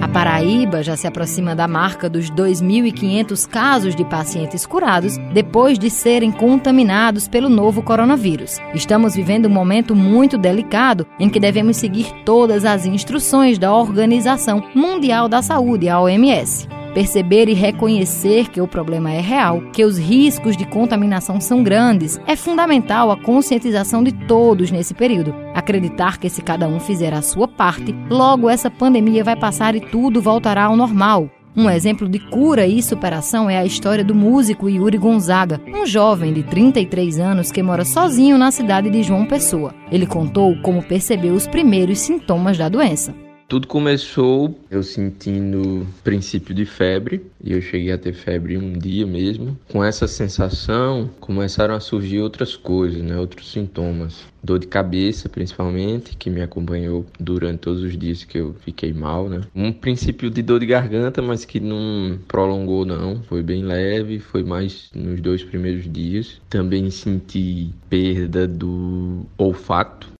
A Paraíba já se aproxima da marca dos 2.500 casos de pacientes curados depois de serem contaminados pelo novo coronavírus. Estamos vivendo um momento muito delicado em que devemos seguir todas as instruções da Organização Mundial da Saúde, a OMS. Perceber e reconhecer que o problema é real, que os riscos de contaminação são grandes, é fundamental a conscientização de todos nesse período. Acreditar que se cada um fizer a sua parte, logo essa pandemia vai passar e tudo voltará ao normal. Um exemplo de cura e superação é a história do músico Yuri Gonzaga, um jovem de 33 anos que mora sozinho na cidade de João Pessoa. Ele contou como percebeu os primeiros sintomas da doença. Tudo começou eu sentindo princípio de febre, e eu cheguei a ter febre um dia mesmo. Com essa sensação, começaram a surgir outras coisas, né? outros sintomas. Dor de cabeça, principalmente, que me acompanhou durante todos os dias que eu fiquei mal, né? Um princípio de dor de garganta, mas que não prolongou, não. Foi bem leve, foi mais nos dois primeiros dias. Também senti perda do olfato,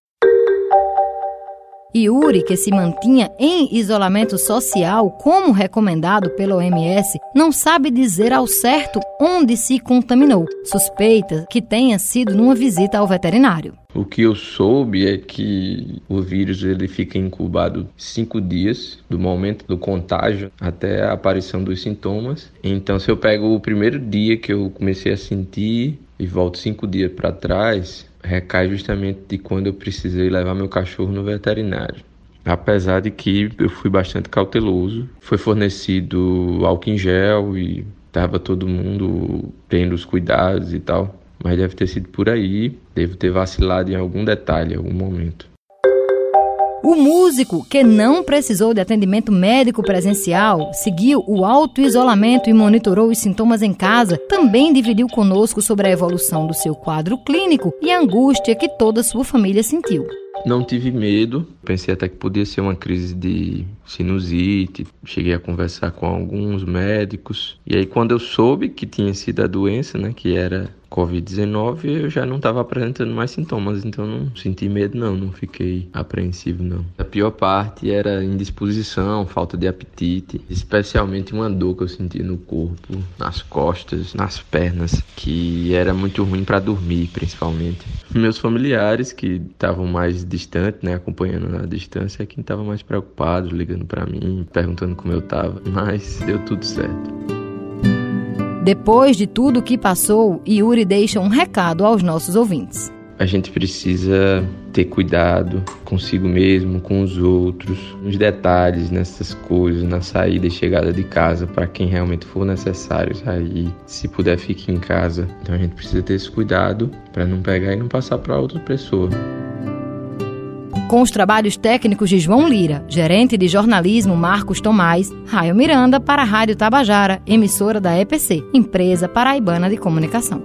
Yuri, que se mantinha em isolamento social, como recomendado pela OMS, não sabe dizer ao certo onde se contaminou. Suspeita que tenha sido numa visita ao veterinário. O que eu soube é que o vírus ele fica incubado cinco dias do momento do contágio até a aparição dos sintomas. Então, se eu pego o primeiro dia que eu comecei a sentir e volto cinco dias para trás, recai justamente de quando eu precisei levar meu cachorro no veterinário. Apesar de que eu fui bastante cauteloso, foi fornecido álcool em gel e estava todo mundo tendo os cuidados e tal, mas deve ter sido por aí, devo ter vacilado em algum detalhe, algum momento. O músico, que não precisou de atendimento médico presencial, seguiu o auto-isolamento e monitorou os sintomas em casa, também dividiu conosco sobre a evolução do seu quadro clínico e a angústia que toda sua família sentiu. Não tive medo, pensei até que podia ser uma crise de sinusite. Cheguei a conversar com alguns médicos. E aí, quando eu soube que tinha sido a doença, né, que era Covid-19, eu já não estava apresentando mais sintomas, então não senti medo, não, não fiquei apreensivo, não. A pior parte era indisposição, falta de apetite, especialmente uma dor que eu sentia no corpo, nas costas, nas pernas, que era muito ruim para dormir, principalmente. Meus familiares, que estavam mais distantes, né, acompanhando na distância, é quem estava mais preocupado, ligando para mim, perguntando como eu estava, mas deu tudo certo. Depois de tudo o que passou, Yuri deixa um recado aos nossos ouvintes. A gente precisa ter cuidado consigo mesmo, com os outros, nos detalhes, nessas coisas, na saída e chegada de casa, para quem realmente for necessário sair. Se puder, fique em casa. Então a gente precisa ter esse cuidado para não pegar e não passar para outra pessoa com os trabalhos técnicos de João Lira, gerente de jornalismo Marcos Tomás, Raio Miranda para a Rádio Tabajara, emissora da EPC, Empresa Paraibana de Comunicação.